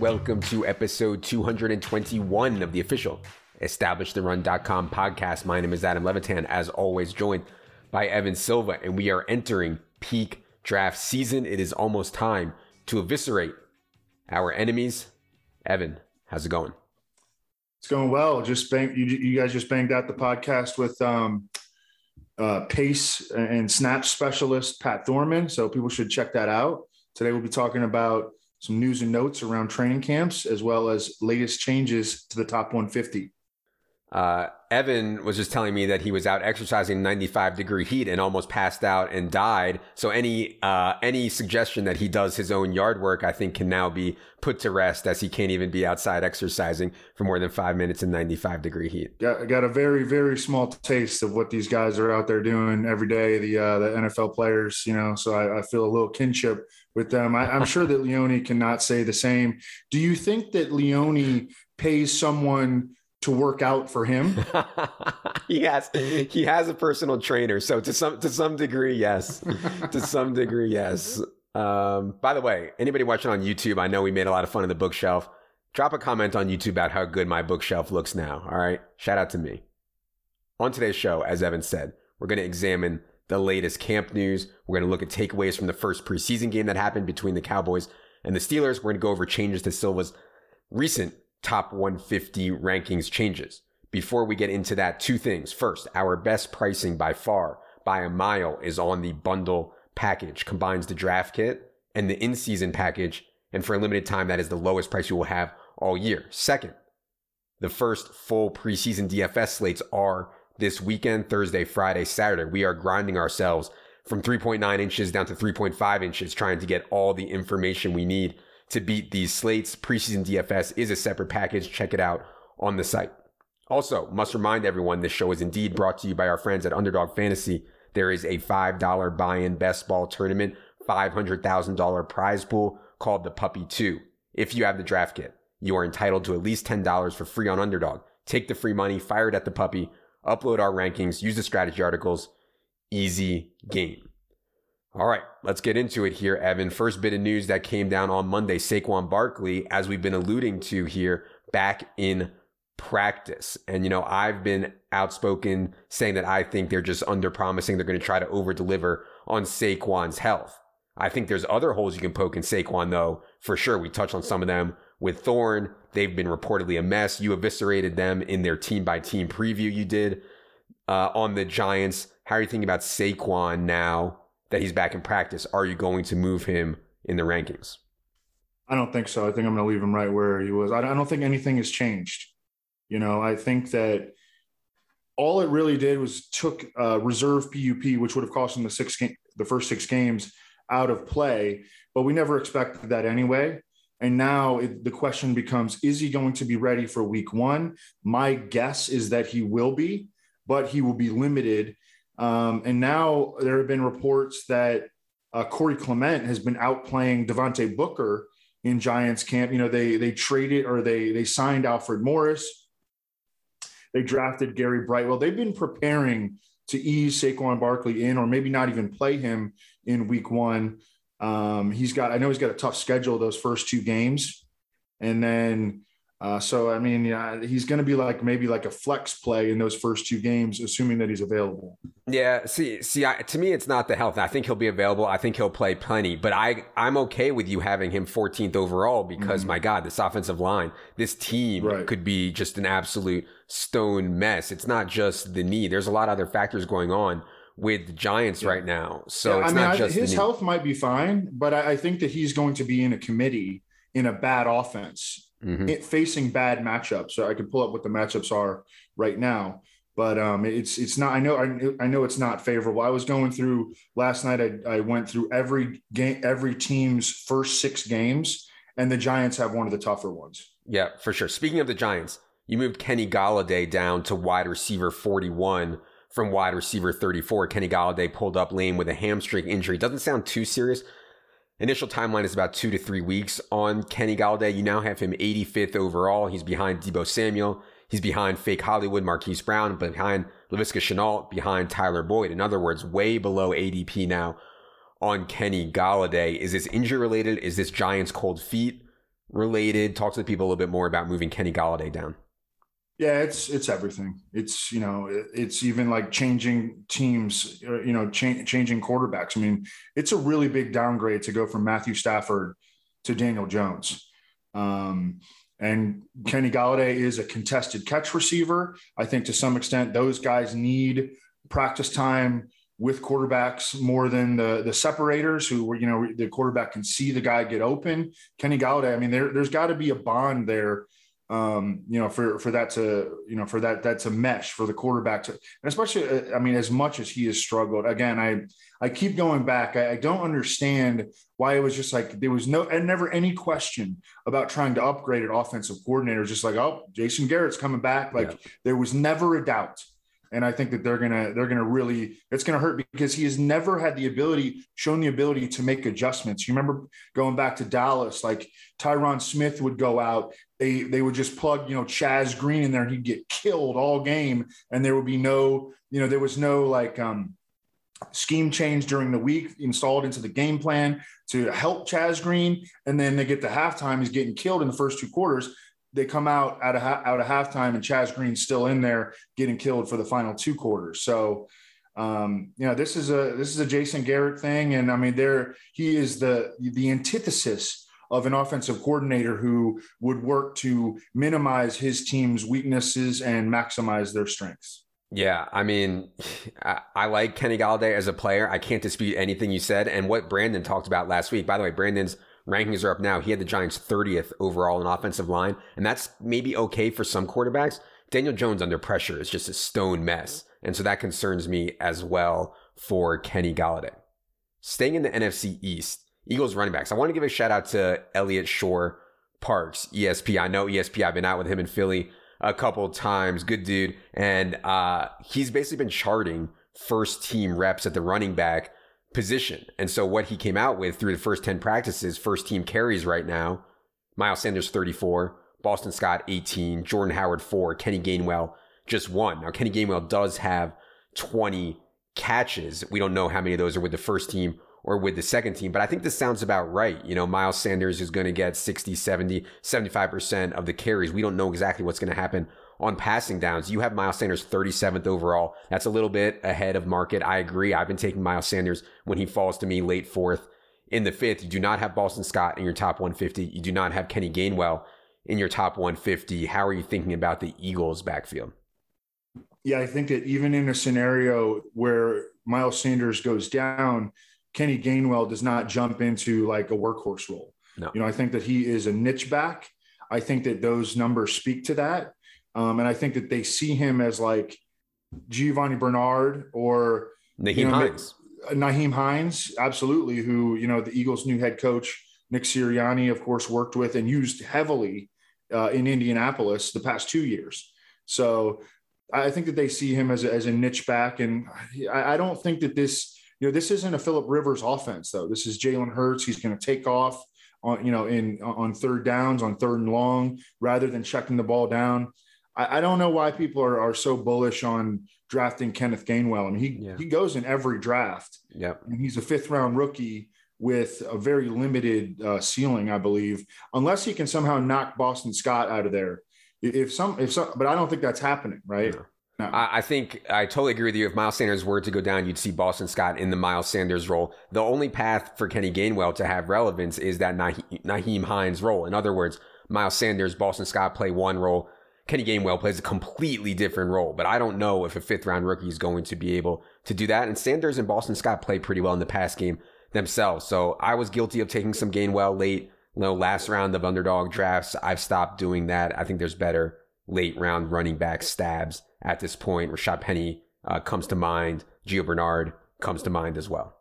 Welcome to episode 221 of the official EstablishTheRun.com podcast. My name is Adam Levitan, as always, joined by Evan Silva, and we are entering peak draft season. It is almost time to eviscerate our enemies. Evan, how's it going? It's going well. Just bang, you, you guys just banged out the podcast with um, uh, pace and snap specialist Pat Thorman, so people should check that out. Today, we'll be talking about some news and notes around training camps, as well as latest changes to the top 150. Uh, Evan was just telling me that he was out exercising 95 degree heat and almost passed out and died. So any uh, any suggestion that he does his own yard work, I think, can now be put to rest as he can't even be outside exercising for more than five minutes in 95 degree heat. Got, got a very very small taste of what these guys are out there doing every day. The uh, the NFL players, you know. So I, I feel a little kinship with them. I, I'm sure that Leone cannot say the same. Do you think that Leone pays someone? to work out for him. has he has a personal trainer, so to some to some degree, yes. to some degree, yes. Um, by the way, anybody watching on YouTube, I know we made a lot of fun of the bookshelf. Drop a comment on YouTube about how good my bookshelf looks now. All right, shout out to me. On today's show, as Evan said, we're going to examine the latest camp news. We're going to look at takeaways from the first preseason game that happened between the Cowboys and the Steelers. We're going to go over changes to Silva's recent top 150 rankings changes. Before we get into that, two things. First, our best pricing by far, by a mile, is on the bundle package, combines the draft kit and the in season package. And for a limited time, that is the lowest price you will have all year. Second, the first full preseason DFS slates are this weekend, Thursday, Friday, Saturday. We are grinding ourselves from 3.9 inches down to 3.5 inches, trying to get all the information we need to beat these slates. Preseason DFS is a separate package. Check it out on the site. Also, must remind everyone this show is indeed brought to you by our friends at Underdog Fantasy. There is a $5 buy in best ball tournament, $500,000 prize pool called the Puppy 2. If you have the draft kit, you are entitled to at least $10 for free on Underdog. Take the free money, fire it at the puppy, upload our rankings, use the strategy articles. Easy game. All right, let's get into it here, Evan. First bit of news that came down on Monday Saquon Barkley, as we've been alluding to here, back in practice. And, you know, I've been outspoken saying that I think they're just under promising. They're going to try to over deliver on Saquon's health. I think there's other holes you can poke in Saquon, though, for sure. We touched on some of them with Thorn. They've been reportedly a mess. You eviscerated them in their team by team preview you did uh, on the Giants. How are you thinking about Saquon now? that he's back in practice, are you going to move him in the rankings? I don't think so. I think I'm going to leave him right where he was. I don't think anything has changed. You know, I think that all it really did was took uh, reserve PUP, which would have cost him the six game, the first six games out of play, but we never expected that anyway. And now it, the question becomes: Is he going to be ready for Week One? My guess is that he will be, but he will be limited um, and now there have been reports that uh, Corey Clement has been outplaying Devontae Booker in Giants camp. You know, they they traded or they they signed Alfred Morris. They drafted Gary Brightwell. They've been preparing to ease Saquon Barkley in, or maybe not even play him in Week One. Um, he's got, I know he's got a tough schedule those first two games, and then uh, so I mean, yeah, he's going to be like maybe like a flex play in those first two games, assuming that he's available. Yeah, see, see, I, to me, it's not the health. I think he'll be available. I think he'll play plenty. But I, I'm okay with you having him 14th overall because mm-hmm. my God, this offensive line, this team right. could be just an absolute stone mess. It's not just the knee. There's a lot of other factors going on with the Giants yeah. right now. So yeah, it's I mean, not just his health might be fine, but I, I think that he's going to be in a committee in a bad offense mm-hmm. it, facing bad matchups. So I can pull up what the matchups are right now. But um, it's it's not. I know I, I know it's not favorable. I was going through last night. I, I went through every game, every team's first six games, and the Giants have one of the tougher ones. Yeah, for sure. Speaking of the Giants, you moved Kenny Golladay down to wide receiver 41 from wide receiver 34. Kenny Golladay pulled up lame with a hamstring injury. Doesn't sound too serious, Initial timeline is about two to three weeks on Kenny Golladay. You now have him 85th overall. He's behind Deebo Samuel. He's behind fake Hollywood Marquise Brown, behind Laviska Shenault, behind Tyler Boyd. In other words, way below ADP now on Kenny Golladay. Is this injury related? Is this Giants cold feet related? Talk to the people a little bit more about moving Kenny Golladay down. Yeah, it's it's everything. It's you know, it's even like changing teams. Uh, you know, cha- changing quarterbacks. I mean, it's a really big downgrade to go from Matthew Stafford to Daniel Jones. Um, and Kenny Golladay is a contested catch receiver. I think to some extent those guys need practice time with quarterbacks more than the the separators who were you know the quarterback can see the guy get open. Kenny Golladay, I mean there there's got to be a bond there um, you know, for for that to you know for that that's a mesh for the quarterback to, and especially uh, I mean, as much as he has struggled. Again, I I keep going back. I, I, don't understand why it was just like there was no and never any question about trying to upgrade an offensive coordinator. Just like oh, Jason Garrett's coming back. Like yeah. there was never a doubt and I think that they're gonna they're gonna really it's gonna hurt because he has never had the ability shown the ability to make adjustments. You remember going back to Dallas, like Tyron Smith would go out, they they would just plug you know Chaz Green in there and he'd get killed all game, and there would be no you know there was no like um scheme change during the week installed into the game plan to help Chaz Green, and then they get to halftime, he's getting killed in the first two quarters. They come out out of out of halftime and Chaz Green's still in there getting killed for the final two quarters. So um, you know this is a this is a Jason Garrett thing, and I mean there he is the the antithesis of an offensive coordinator who would work to minimize his team's weaknesses and maximize their strengths. Yeah, I mean, I, I, like Kenny Golladay as a player. I can't dispute anything you said and what Brandon talked about last week. By the way, Brandon's rankings are up now. He had the Giants 30th overall in offensive line, and that's maybe okay for some quarterbacks. Daniel Jones under pressure is just a stone mess. And so that concerns me as well for Kenny Golladay. Staying in the NFC East, Eagles running backs. I want to give a shout out to Eliot Shore Parks, ESP. I know ESP. I've been out with him in Philly a couple times. Good dude. And uh, he's basically been charting first team reps at the running back position. And so what he came out with through the first 10 practices, first team carries right now, Miles Sanders 34, Boston Scott 18, Jordan Howard 4, Kenny Gainwell just one. Now Kenny Gainwell does have 20 catches. We don't know how many of those are with the first team or with the second team, but I think this sounds about right. You know, Miles Sanders is going to get 60, 70, 75% of the carries. We don't know exactly what's going to happen on passing downs. You have Miles Sanders 37th overall. That's a little bit ahead of market. I agree. I've been taking Miles Sanders when he falls to me late fourth. In the fifth, you do not have Boston Scott in your top 150. You do not have Kenny Gainwell in your top 150. How are you thinking about the Eagles' backfield? Yeah, I think that even in a scenario where Miles Sanders goes down, Kenny Gainwell does not jump into like a workhorse role. No. You know, I think that he is a niche back. I think that those numbers speak to that. Um, and I think that they see him as like Giovani Bernard or Nyheim you know, Hines. Nyheim Hines, absolutely, who, you know, the Eagles' new head coach, Nick Sirianni, of course, worked with and used heavily uh, in Indianapolis the past two years. So I think that they see him as a, as a niche back. And I, I don't think that this, you know, this isn't a Philip Rivers offense, though. This is Jalen Hurts. He's going to take off on, you know, in on third downs, on third and long, rather than checking the ball down. I, I don't know why people are, are so bullish on drafting Kenneth Gainwell. I mean, he yeah. he goes in every draft. Yeah, and he's a fifth round rookie with a very limited uh, ceiling, I believe, unless he can somehow knock Boston Scott out of there. If some, if some, but I don't think that's happening, right? No. No. I think I totally agree with you. If Miles Sanders were to go down, you'd see Boston Scott in the Miles Sanders role. The only path for Kenny Gainwell to have relevance is that Nyheim Hines role. In other words, Miles Sanders, Boston Scott play one role, Kenny Gainwell plays a completely different role, but I don't know if a fifth round rookie is going to be able to do that. And Sanders and Boston Scott play pretty well in the pass game themselves. So I was guilty of taking some Gainwell late, you know, last round of underdog drafts. I've stopped doing that. I think there's better late round running back stabs at this point. Rashaad Penny uh, comes to mind. Gio Bernard comes to mind as well.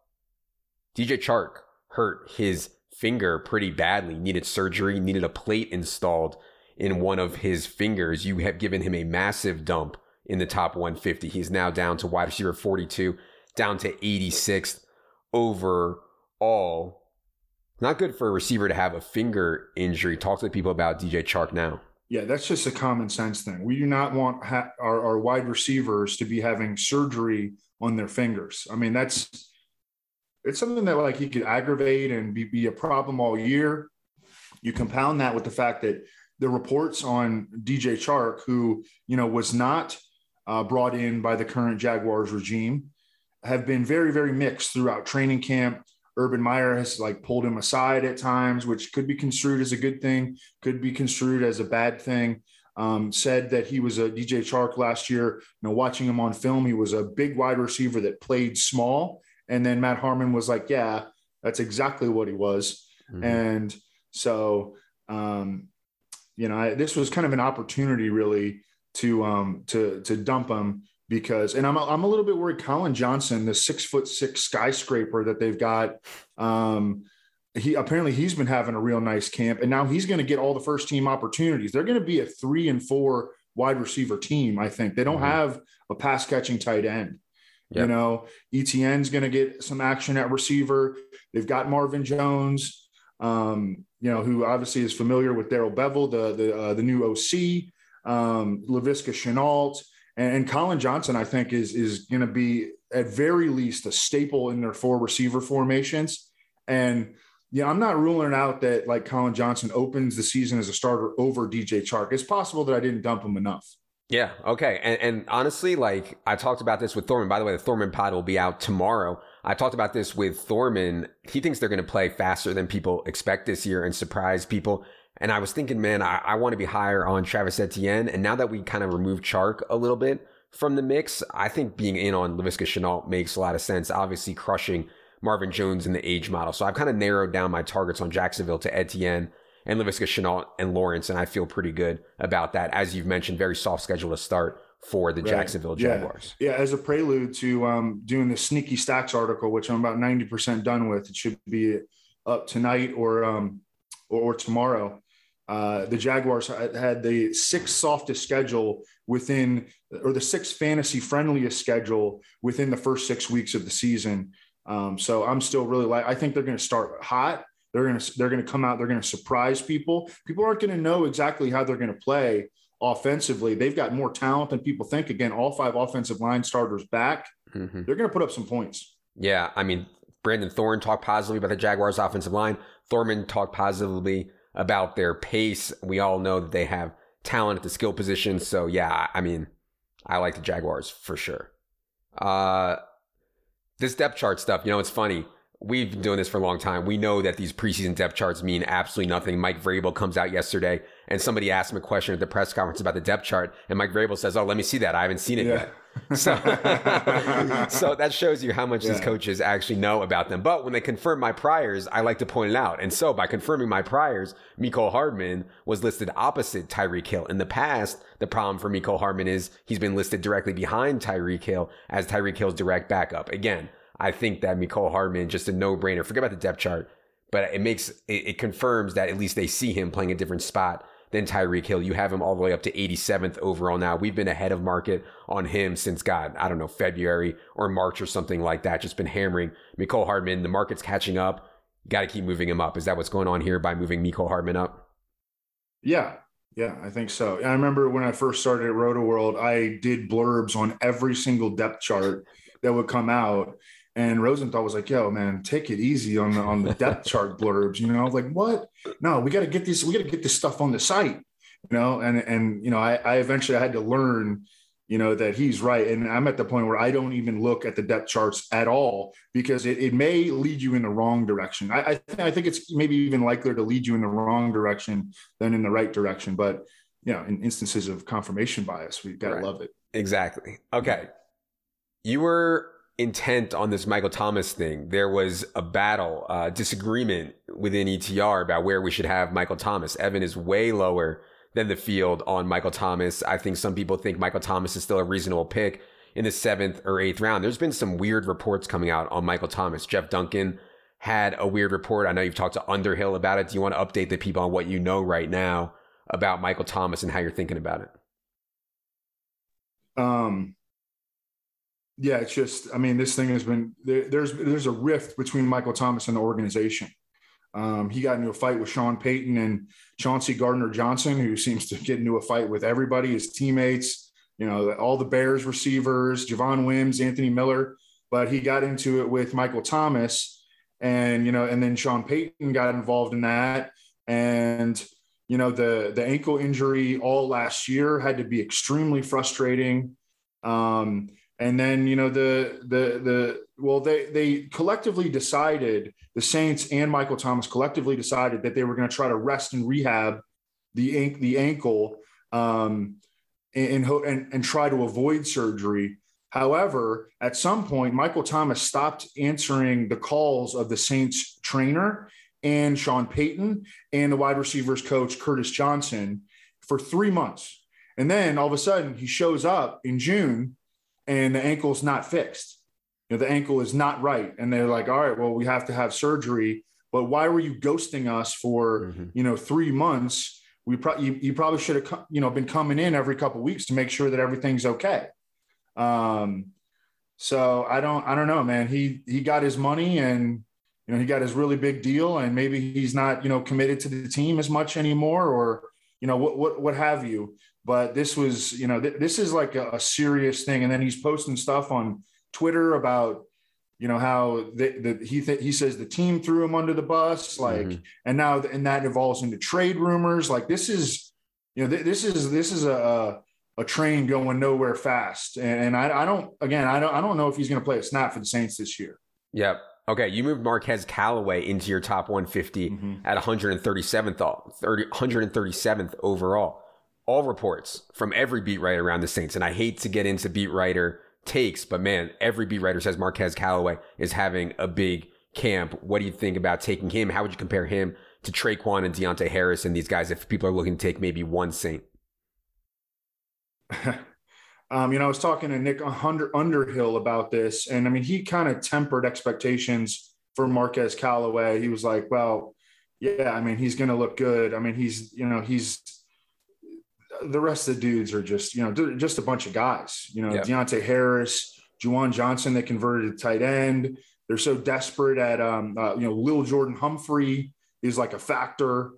DJ Chark hurt his finger pretty badly, needed surgery, needed a plate installed in one of his fingers, you have given him a massive dump in the top 150. He's now down to wide receiver 42, down to 86th overall. Not good for a receiver to have a finger injury. Talk to the people about DJ Chark now. Yeah, that's just a common sense thing. We do not want ha- our, our wide receivers to be having surgery on their fingers. I mean, that's it's something that like you could aggravate and be, be a problem all year. You compound that with the fact that the reports on DJ Chark, who you know was not uh, brought in by the current Jaguars regime, have been very very mixed throughout training camp. Urban Meyer has like pulled him aside at times, which could be construed as a good thing, could be construed as a bad thing. Um, said that he was a DJ Chark last year. You know, watching him on film, he was a big wide receiver that played small. And then Matt Harmon was like, "Yeah, that's exactly what he was." Mm-hmm. And so, um, you know, I, this was kind of an opportunity, really, to um, to to dump him because, and I'm a, I'm a little bit worried. Collin Johnson, the six foot six skyscraper that they've got. Um, he apparently he's been having a real nice camp and now he's going to get all the first team opportunities they're going to be a three and four wide receiver team i think they don't mm-hmm. have a pass catching tight end yep. you know Etienne's going to get some action at receiver they've got marvin jones um, you know who obviously is familiar with Darrell Bevell the the, uh, the new oc um, Laviska Shenault and, and collin johnson i think is is going to be at very least a staple in their four receiver formations and yeah, I'm not ruling out that like Collin Johnson opens the season as a starter over DJ Chark. It's possible that I didn't dump him enough. Yeah. Okay. And, and honestly, like I talked about this with Thorman. By the way, the Thorman pod will be out tomorrow. I talked about this with Thorman. He thinks they're going to play faster than people expect this year and surprise people. And I was thinking, man, I, I want to be higher on Travis Etienne. And now that we kind of removed Chark a little bit from the mix, I think being in on Laviska Shenault makes a lot of sense. Obviously, crushing Marvin Jones in the age model. So I've kind of narrowed down my targets on Jacksonville to Etienne and Laviska Shenault and Lawrence, and I feel pretty good about that. As you've mentioned, very soft schedule to start for the right. Jacksonville Jaguars. Yeah. yeah, as a prelude to um, doing the sneaky stacks article, which I'm about 90% done with, it should be up tonight or um, or, or tomorrow. Uh, the Jaguars had the sixth softest schedule within, or the sixth fantasy friendliest schedule within the first six weeks of the season. Um, so I'm still really like I think they're going to start hot. They're going to they're going to come out. They're going to surprise people. People aren't going to know exactly how they're going to play offensively. They've got more talent than people think. Again, all five offensive line starters back. Mm-hmm. They're going to put up some points. Yeah, I mean, Brandon Thorn talked positively about the Jaguars' offensive line. Thorman talked positively about their pace. We all know that they have talent at the skill position. So yeah, I mean, I like the Jaguars for sure. Uh, this depth chart stuff, you know, it's funny. We've been doing this for a long time. We know that these preseason depth charts mean absolutely nothing. Mike Vrabel comes out yesterday and somebody asked him a question at the press conference about the depth chart. And Mike Vrabel says, Oh, let me see that. I haven't seen it yeah. yet. So, so that shows you how much yeah. these coaches actually know about them. But when they confirm my priors, I like to point it out. And so by confirming my priors, Mecole Hardman was listed opposite Tyreek Hill. In the past, the problem for Mecole Hardman is he's been listed directly behind Tyreek Hill as Tyreek Hill's direct backup. Again, I think that Mecole Hardman just a no brainer. Forget about the depth chart, but it makes it, it confirms that at least they see him playing a different spot than Tyreek Hill. You have him all the way up to 87th overall now. We've been ahead of market on him since God, I don't know, February or March or something like that. Just been hammering Mecole Hardman. The market's catching up. Got to keep moving him up. Is that what's going on here by moving Mecole Hardman up? Yeah. Yeah, I think so. I remember when I first started at Rotoworld, I did blurbs on every single depth chart that would come out. And Rosenthal was like, "Yo, man, take it easy on the on the depth chart blurbs." You know, I was like, "What? No, we got to get this. We got to get this stuff on the site." You know, and and you know, I, I eventually I had to learn, you know, that he's right. And I'm at the point where I don't even look at the depth charts at all because it, it may lead you in the wrong direction. I I, th- I think it's maybe even likelier to lead you in the wrong direction than in the right direction. But you know, in instances of confirmation bias, we got to right. love it. Exactly. Okay. You were intent on this Michael Thomas thing. There was a battle, uh, disagreement within ETR about where we should have Michael Thomas. Evan is way lower than the field on Michael Thomas. I think some people think Michael Thomas is still a reasonable pick in the seventh or eighth round. There's been some weird reports coming out on Michael Thomas. Jeff Duncan had a weird report. I know you've talked to Underhill about it. Do you want to update the people on what you know right now about Michael Thomas and how you're thinking about it? Um, yeah, it's just, I mean, this thing has been there, there's there's a rift between Michael Thomas and the organization. Um, he got into a fight with Sean Payton and Chauncey Gardner Johnson, who seems to get into a fight with everybody, his teammates, you know, all the Bears receivers, Javon Wims, Anthony Miller. but he got into it with Michael Thomas, and you know, and then Sean Payton got involved in that, and you know the the ankle injury all last year had to be extremely frustrating. Um, and then you know the the the well they they collectively decided the Saints and Michael Thomas collectively decided that they were going to try to rest and rehab the the ankle um, and, and and try to avoid surgery. However, at some point, Michael Thomas stopped answering the calls of the Saints trainer and Sean Payton and the wide receivers coach Curtis Johnson for three months. And then all of a sudden, he shows up in June and the ankle's not fixed. You know, the ankle is not right. And they're like, all right, well, we have to have surgery. But why were you ghosting us for, mm-hmm. you know, three months? We probably you, you, probably should have, you know, been coming in every couple weeks to make sure that everything's okay. Um, so I don't, I don't know, man. He he got his money and you know he got his really big deal, and maybe he's not, you know, committed to the team as much anymore, or you know what what what have you but this was you know th- this is like a, a, serious thing. And then he's posting stuff on twitter about you know how the, the he th- he says the team threw him under the bus like mm-hmm. and now and that evolves into trade rumors. Like this is you know th- this is this is a a train going nowhere fast. And, and I, I don't again i don't i don't know if he's going to play a snap for the saints this year. Yep. Okay, you moved Marquez Callaway into your top 150 mm-hmm. at 137th, 30, 137th overall all reports from every beat writer around the Saints, and I hate to get into beat writer takes, but man, every beat writer says Marquez Callaway is having a big camp. What do you think about taking him? How would you compare him to Tre'Quan and Deonte Harris and these guys if people are looking to take maybe one Saint? um, you know, I was talking to Nick Under- Underhill about this, and I mean, he kind of tempered expectations for Marquez Callaway. He was like, well, yeah, I mean, he's going to look good. I mean, he's, you know, he's the rest of the dudes are just, you know, just a bunch of guys. You know, yeah. Deonte Harris, Juwan Johnson they converted to tight end. They're so desperate at, um, uh, you know, Lil Jordan Humphrey is like a factor.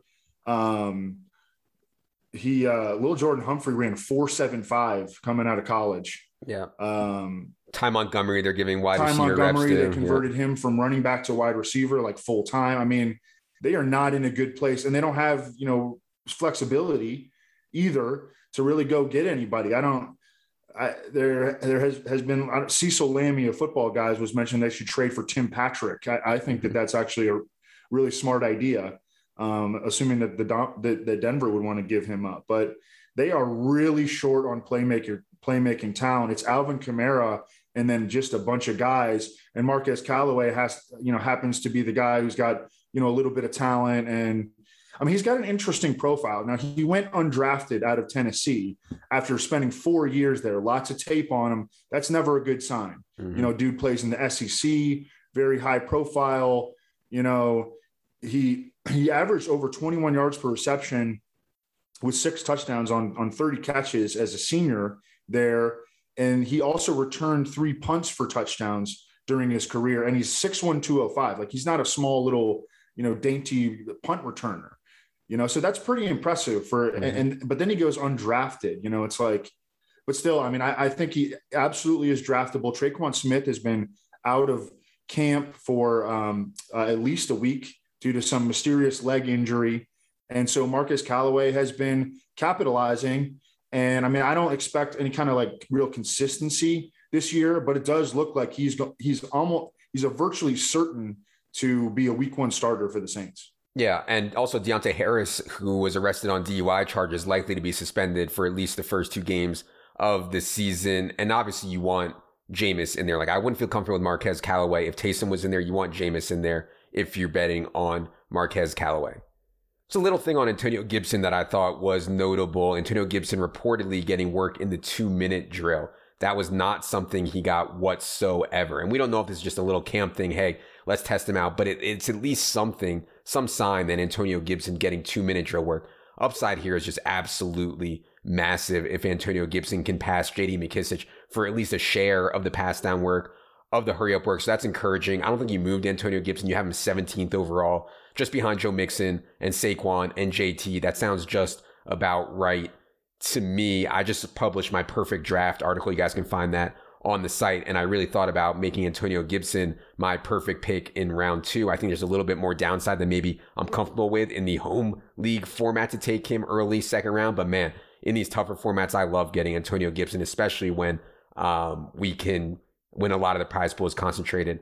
Um, he, uh, Lil Jordan Humphrey ran 475 coming out of college. Yeah. Um, Ty Montgomery, they're giving wide Ty receiver Montgomery, reps they converted yeah. him from running back to wide receiver like full time. I mean, they are not in a good place and they don't have, you know, flexibility either to really go get anybody. I don't. I, there, there has, has been Cecil Lammey of football guys was mentioned they should trade for Tim Patrick. I, I think that mm-hmm. that's actually a really smart idea, um, assuming that the that, that Denver would want to give him up. But they are really short on playmaker playmaking talent. It's Alvin Kamara and then just a bunch of guys. And Marquez Callaway has you know happens to be the guy who's got you know a little bit of talent and I mean, he's got an interesting profile. Now, he went undrafted out of Tennessee after spending four years there, lots of tape on him. That's never a good sign. Mm-hmm. You know, dude plays in the SEC, very high profile. You know, he he averaged over 21 yards per reception with six touchdowns on, on 30 catches as a senior there. And he also returned three punts for touchdowns during his career. And he's 6'1, 205. Like he's not a small little, you know, dainty punt returner you know, so that's pretty impressive for, mm-hmm. and, but then he goes undrafted, you know, it's like, but still, I mean, I, I think he absolutely is draftable. Tre'Quan Smith has been out of camp for um, uh, at least a week due to some mysterious leg injury. And so Marquez Callaway has been capitalizing. And I mean, I don't expect any kind of like real consistency this year, but it does look like he's he's almost he's a virtually certain to be a week one starter for the Saints. Yeah, and also Deonte Harris, who was arrested on DUI charges, likely to be suspended for at least the first two games of the season. And obviously, you want Jameis in there. Like, I wouldn't feel comfortable with Marquez Callaway. If Taysom was in there, you want Jameis in there if you're betting on Marquez Callaway. It's a little thing on Antonio Gibson that I thought was notable. Antonio Gibson reportedly getting work in the two minute drill. That was not something he got whatsoever. And we don't know if this is just a little camp thing. Hey, let's test him out. But it, it's at least something some sign that Antonio Gibson getting two minute drill work. Upside here is just absolutely massive if Antonio Gibson can pass JD McKissic for at least a share of the pass down work of the hurry up work. So that's encouraging. I don't think you moved Antonio Gibson. You have him 17th overall, just behind Joe Mixon and Saquon and JT. That sounds just about right to me. I just published my perfect draft article. You guys can find that on the site, and I really thought about making Antonio Gibson my perfect pick in round two. I think there's a little bit more downside than maybe I'm comfortable with in the home league format to take him early second round. But man, in these tougher formats, I love getting Antonio Gibson, especially when um, we can when a lot of the prize pool is concentrated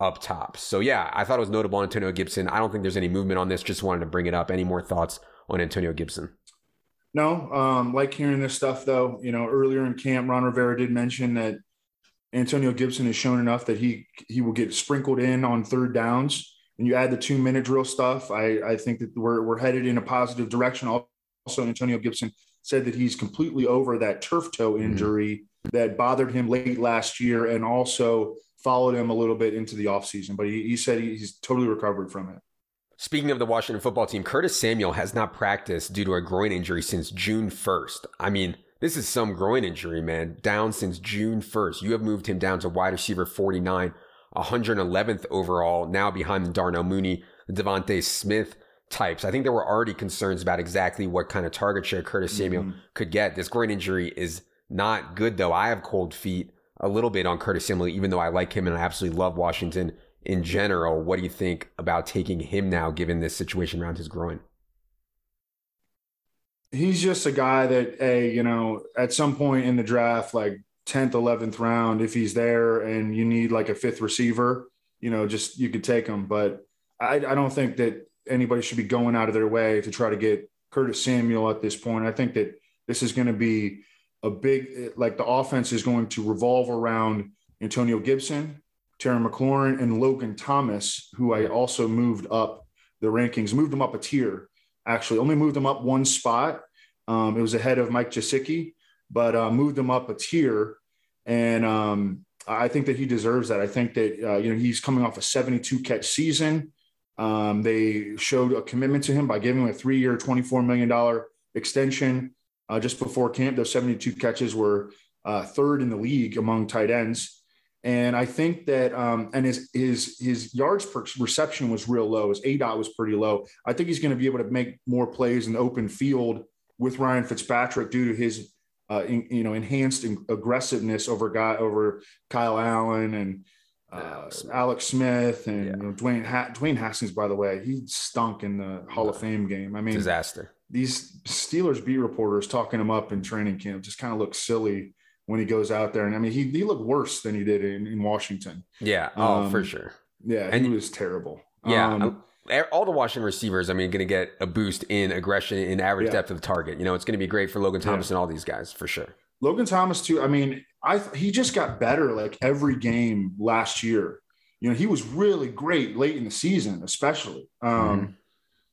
up top. So yeah, I thought it was notable Antonio Gibson. I don't think there's any movement on this. Just wanted to bring it up. Any more thoughts on Antonio Gibson? No, um, like hearing this stuff though. You know, earlier in camp, Ron Rivera did mention that Antonio Gibson has shown enough that he he will get sprinkled in on third downs. And you add the two minute drill stuff. I I think that we're we're headed in a positive direction. Also, Antonio Gibson said that he's completely over that turf toe mm-hmm. injury mm-hmm. that bothered him late last year, and also followed him a little bit into the offseason. But he, he said he's totally recovered from it. Speaking of the Washington football team, Curtis Samuel has not practiced due to a groin injury since June 1st. I mean, this is some groin injury, man. Down since June 1st. You have moved him down to wide receiver 49, 111th overall, now behind the Darnell Mooney, the DeVonta Smith types. I think there were already concerns about exactly what kind of target share Curtis Samuel mm-hmm. could get. This groin injury is not good, though. I have cold feet a little bit on Curtis Samuel, even though I like him and I absolutely love Washington in general. What do you think about taking him now, given this situation around his groin? He's just a guy that, hey, you know, at some point in the draft, like 10th, 11th round, if he's there and you need like a fifth receiver, you know, just you could take him. But I, I don't think that anybody should be going out of their way to try to get Curtis Samuel at this point. I think that this is going to be a big, like the offense is going to revolve around Antonio Gibson, Terry McLaurin, and Logan Thomas, who I also moved up the rankings, moved him up a tier. Actually, only moved him up one spot. Um, it was ahead of Mike Gesicki, but uh, moved him up a tier. And um, I think that he deserves that. I think that uh, you know he's coming off a 72 catch season. Um, they showed a commitment to him by giving him a three-year, $24 million extension uh, just before camp. Those 72 catches were uh, third in the league among tight ends. And I think that, um, and his his his yards per reception was real low. His A dot was pretty low. I think he's going to be able to make more plays in the open field with Ryan Fitzpatrick due to his, uh, in, you know, enhanced aggressiveness over guy over Kyle Allen and uh, Alex Smith and yeah. you know, Dwayne ha- Dwayne Haskins. By the way, he stunk in the Hall of Fame game. I mean, disaster. These Steelers beat reporters talking him up in training camp just kind of look silly when he goes out there. And I mean, he, he looked worse than he did in, in Washington. Yeah. Oh, um, for sure. Yeah. And he was terrible. Yeah. Um, all the Washington receivers, I mean, going to get a boost in aggression in average yeah. depth of target. You know, it's going to be great for Logan Thomas yeah. and all these guys for sure. Logan Thomas too. I mean, I he just got better like every game last year. You know, he was really great late in the season, especially. Um, mm-hmm.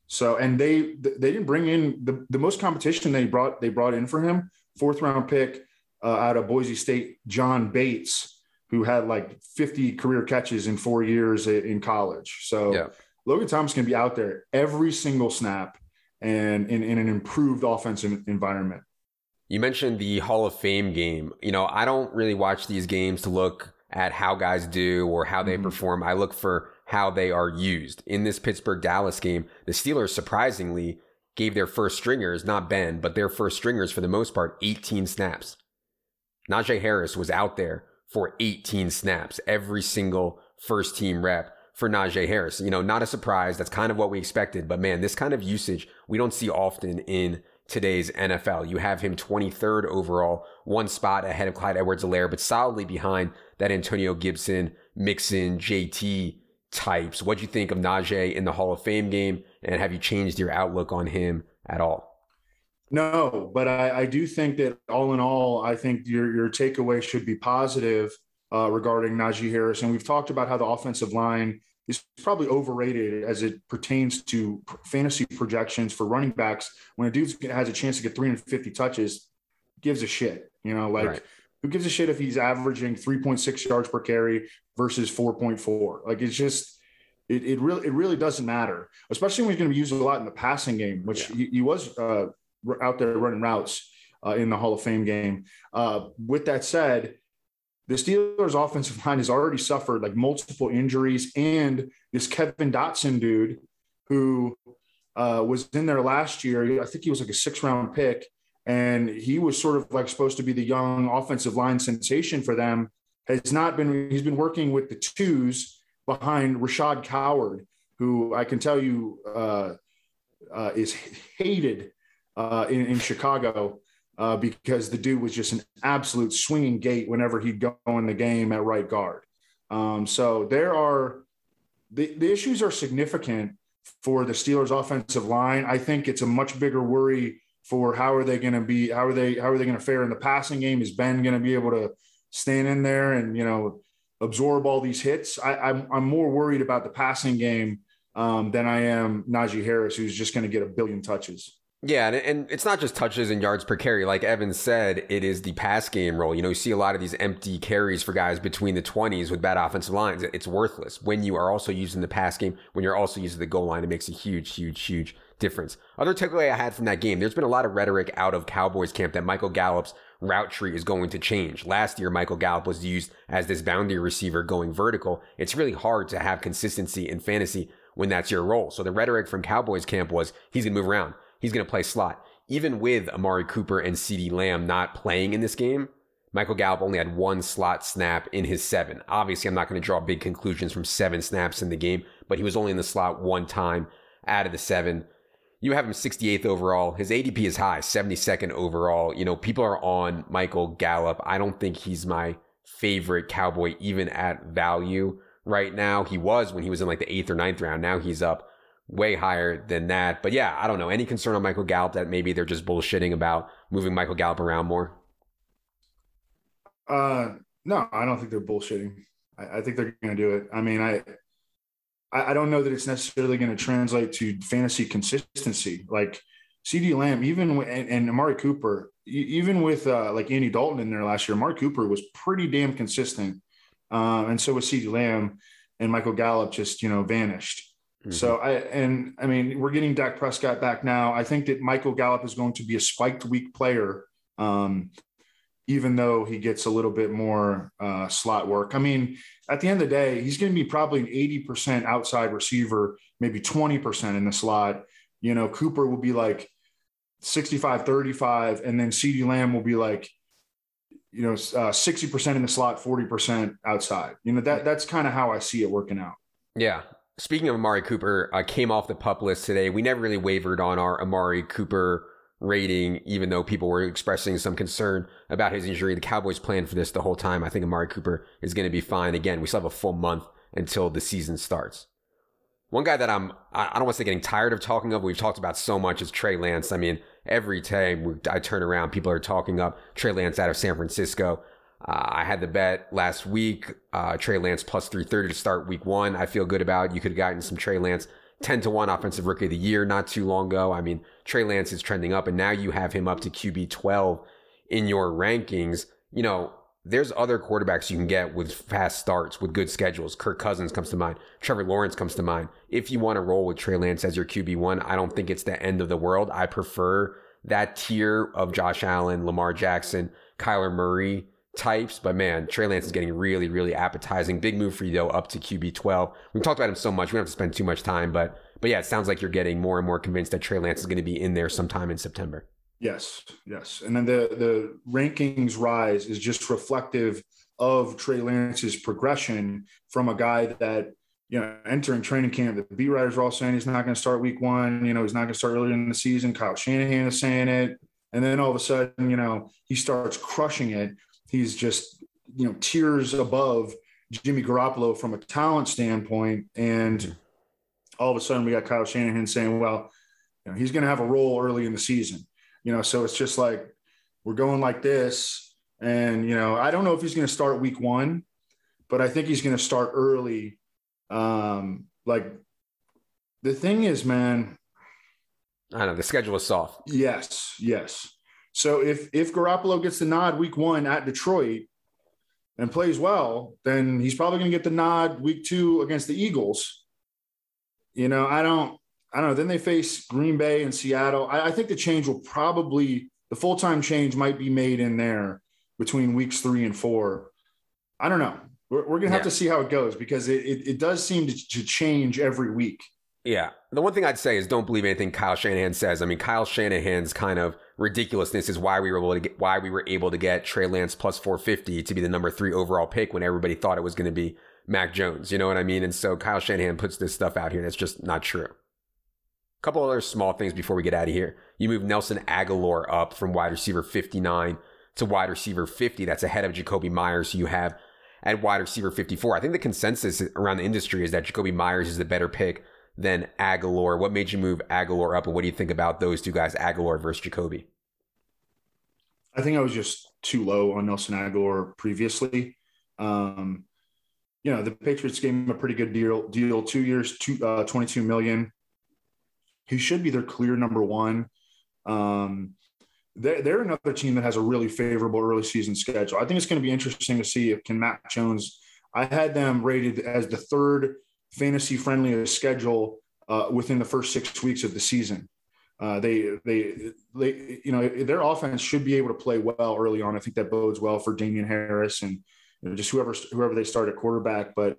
So, and they they didn't bring in the, the most competition they brought they brought in for him. Fourth round pick, uh, out of Boise State, John Bates, who had like 50 career catches in four years in college. So yeah. Logan Thomas can be out there every single snap and in, in an improved offensive environment. You mentioned the Hall of Fame game. You know, I don't really watch these games to look at how guys do or how they mm-hmm. perform. I look for how they are used. In this Pittsburgh Dallas game, the Steelers surprisingly gave their first stringers, not Ben, but their first stringers for the most part, 18 snaps. Najee Harris was out there for 18 snaps, every single first team rep for Najee Harris. You know, not a surprise. That's kind of what we expected. But man, this kind of usage we don't see often in today's NFL. You have him 23rd overall, one spot ahead of Clyde Edwards-Helaire, but solidly behind that Antonio Gibson, Mixon, JT types. What do you think of Najee in the Hall of Fame game? And have you changed your outlook on him at all? No, but I, I, do think that all in all, I think your your takeaway should be positive uh, regarding Najee Harris. And we've talked about how the offensive line is probably overrated as it pertains to fantasy projections for running backs. When a dude has a chance to get 350 touches, gives a shit. You know, like right. who gives a shit if he's averaging 3.6 yards per carry versus 4.4? Like it's just. It, it really it really doesn't matter, especially when he's going to be used a lot in the passing game, which yeah. he, he, was uh, out there running routes uh, in the Hall of Fame game. Uh, with that said, the Steelers' offensive line has already suffered like multiple injuries, and this Kevin Dotson dude, who uh, was in there last year, I think he was like a six-round pick, and he was sort of like supposed to be the young offensive line sensation for them. has not been. He's been working with the twos behind Rashaad Coward, who I can tell you uh, uh, is hated uh, in, in, Chicago uh, because the dude was just an absolute swinging gate whenever he'd go in the game at right guard. Um, so there are the, the issues are significant for the Steelers offensive line. I think it's a much bigger worry for how are they going to be, how are they, how are they going to fare in the passing game? Is Ben going to be able to stand in there and, you know, absorb all these hits? I, I'm, I'm more worried about the passing game um, than I am Najee Harris, who's just going to get a billion touches. Yeah, and, and, it's not just touches and yards per carry. Like Evan said, it is the pass game role. You know, you see a lot of these empty carries for guys between the 20s with bad offensive lines. It's worthless. When you are also using the pass game, when you're also using the goal line, it makes a huge, huge, huge difference. Other takeaway I had from that game, there's been a lot of rhetoric out of Cowboys camp that Michael Gallup's route tree is going to change. Last year, Michael Gallup was used as this boundary receiver going vertical. It's really hard to have consistency in fantasy when that's your role. So the rhetoric from Cowboys camp was he's going to move around he's going to play slot. Even with Amari Cooper and CeeDee Lamb not playing in this game, Michael Gallup only had one slot snap in his seven. Obviously, I'm not going to draw big conclusions from seven snaps in the game, but he was only in the slot one time out of the seven. You have him 68th overall. His ADP is high, 72nd overall. You know, people are on Michael Gallup. I don't think he's my favorite Cowboy, even at value right now. He was when he was in like the eighth or ninth round. Now he's up way higher than that. But yeah, I don't know. Any concern on Michael Gallup that maybe they're just bullshitting about moving Michael Gallup around more? Uh, no, I don't think they're bullshitting. I, I think they're going to do it. I mean, I, I don't know that it's necessarily going to translate to fantasy consistency. Like CeeDee Lamb, even and, and Amari Cooper, even with uh, like Andy Dalton in there last year, Amari Cooper was pretty damn consistent, uh, and so was CeeDee Lamb, and Michael Gallup just you know vanished. Mm-hmm. So I and I mean we're getting Dak Prescott back now. I think that Michael Gallup is going to be a spiked week player, um, even though he gets a little bit more uh, slot work. I mean, at the end of the day, he's going to be probably an eighty percent outside receiver, maybe twenty percent in the slot. You know, Cooper will be like 65 35 and then CeeDee Lamb will be like you know uh, 60% in the slot 40% outside you know that that's kind of how i see it working out yeah Speaking of Amari Cooper, uh, came off the pup list today. We never really wavered on our Amari Cooper rating, even though people were expressing some concern about his injury. The Cowboys planned for this the whole time. I think Amari Cooper is going to be fine. Again, we still have a full month until the season starts. One guy that I'm, I don't want to say getting tired of talking of, we've talked about so much is Trey Lance. I mean, every time I turn around, people are talking up Trey Lance out of San Francisco. Uh, I had the bet last week, uh, Trey Lance plus 330 to start week one. I feel good about. You could have gotten some Trey Lance 10 to 1 offensive rookie of the year not too long ago. I mean, Trey Lance is trending up, and now you have him up to QB 12 in your rankings. You know, there's other quarterbacks you can get with fast starts, with good schedules. Kirk Cousins comes to mind. Trevor Lawrence comes to mind. If you want to roll with Trey Lance as your QB1, I don't think it's the end of the world. I prefer that tier of Josh Allen, Lamar Jackson, Kyler Murray types, but man, Trey Lance is getting really, really appetizing. Big move for you though, up to QB twelve. We've talked about him so much, we don't have to spend too much time, but but yeah, it sounds like you're getting more and more convinced that Trey Lance is going to be in there sometime in September. Yes, yes, and then the the rankings rise is just reflective of Trey Lance's progression from a guy that you know entering training camp. The beat writers are all saying he's not going to start week one. You know, he's not going to start earlier in the season. Kyle Shanahan is saying it. And then all of a sudden, you know, he starts crushing it he's just you know tiers above Jimmy Garoppolo from a talent standpoint, and all of a sudden we got Kyle Shanahan saying, "Well, you know, he's going to have a role early in the season." You know, so it's just like we're going like this, and you know, I don't know if he's going to start week one, but I think he's going to start early. Um, like the thing is, man. I don't know the schedule is soft. Yes, yes. So if if Garoppolo gets the nod week one at Detroit and plays well, then he's probably going to get the nod week two against the Eagles. You know, I don't, I don't know. Then they face Green Bay and Seattle. I, I think the change will probably the full time change might be made in there between weeks three and four. I don't know. We're, we're going to have yeah. to see how it goes because it, it, it does seem to, to change every week. Yeah, the one thing I'd say is don't believe anything Kyle Shanahan says. I mean, Kyle Shanahan's kind of ridiculousness is why we were able to get why we were able to get Trey Lance plus 450 to be the number three overall pick when everybody thought it was going to be Mac Jones. You know what I mean? And so Kyle Shanahan puts this stuff out here and that's just not true. A couple other small things before we get out of here. You move Nelson Agholor up from wide receiver 59 to wide receiver 50. That's ahead of Jakobi Meyers. So you have at wide receiver 54. I think the consensus around the industry is that Jakobi Meyers is the better pick than Agholor. What made you move Agholor up, and what do you think about those two guys, Agholor versus Jakobi? I think I was just too low on Nelson Agholor previously. Um, you know, the Patriots gave him a pretty good deal. Deal two years, two, uh, 22 million. He should be their clear number one. Um, they're, they're another team that has a really favorable early season schedule. I think it's going to be interesting to see if can Mac Jones. I had them rated as the third fantasy friendly schedule uh, within the first six weeks of the season. Uh, they, they, they, you know, their offense should be able to play well early on. I think that bodes well for Damien Harris and you know, just whoever, whoever they start at quarterback. But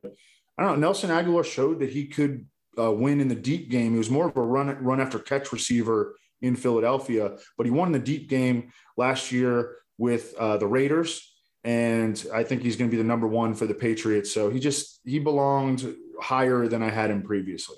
I don't know. Nelson Agholor showed that he could uh, win in the deep game. He was more of a run, run after catch receiver in Philadelphia, but he won the deep game last year with uh, the Raiders. And I think he's going to be the number one for the Patriots. So he just, he belonged higher than I had him previously.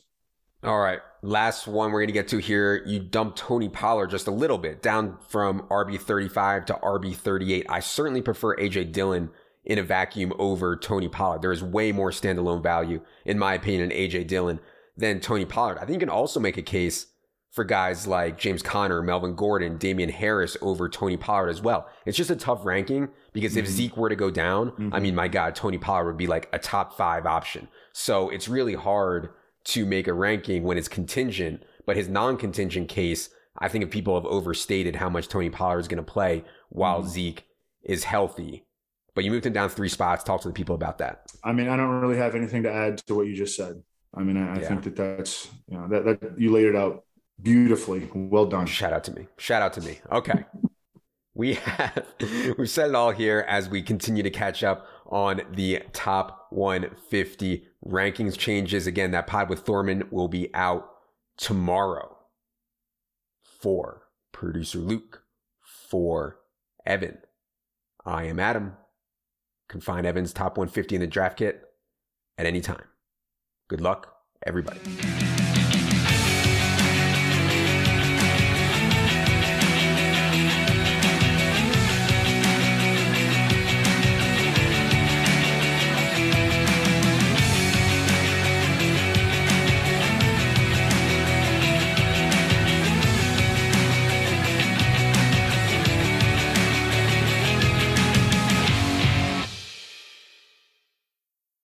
All right. Last one we're going to get to here. You dumped Tony Pollard just a little bit down from RB 35 to RB 38. I certainly prefer AJ Dillon in a vacuum over Tony Pollard. There is way more standalone value, in my opinion, in AJ Dillon than Tony Pollard. I think you can also make a case for guys like James Conner, Melvin Gordon, Damien Harris over Tony Pollard as well. It's just a tough ranking because mm-hmm. if Zeke were to go down, mm-hmm. I mean, my God, Tony Pollard would be like a top five option. So it's really hard to make a ranking when it's contingent. But his non contingent case, I think if people have overstated how much Tony Pollard is going to play while mm-hmm. Zeke is healthy. But you moved him down three spots. Talk to the people about that. I mean, I don't really have anything to add to what you just said. I mean, I, I yeah. think that that's, you know, that, that you laid it out beautifully. Well done. Shout out to me. Shout out to me. Okay. we have we've said it all here as we continue to catch up on the top 150 rankings changes. Again, that pod with Thorman will be out tomorrow. For producer Luke, for Evan, I am Adam. Can find Evan's top 150 in the draft kit at any time. Good luck, everybody.